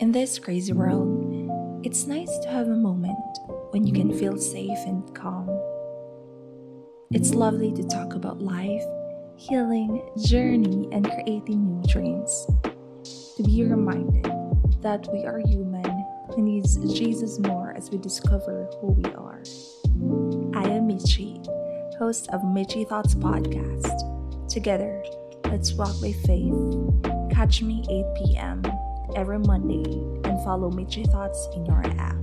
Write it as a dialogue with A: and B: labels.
A: In this crazy world, it's nice to have a moment when you can feel safe and calm. It's lovely to talk about life, healing, journey, and creating new dreams. To be reminded that we are human who needs Jesus more as we discover who we are. I am Michi, host of Michi Thoughts Podcast. Together, let's walk by faith. Catch me 8 p.m. every Monday and follow Michi Thoughts in your app.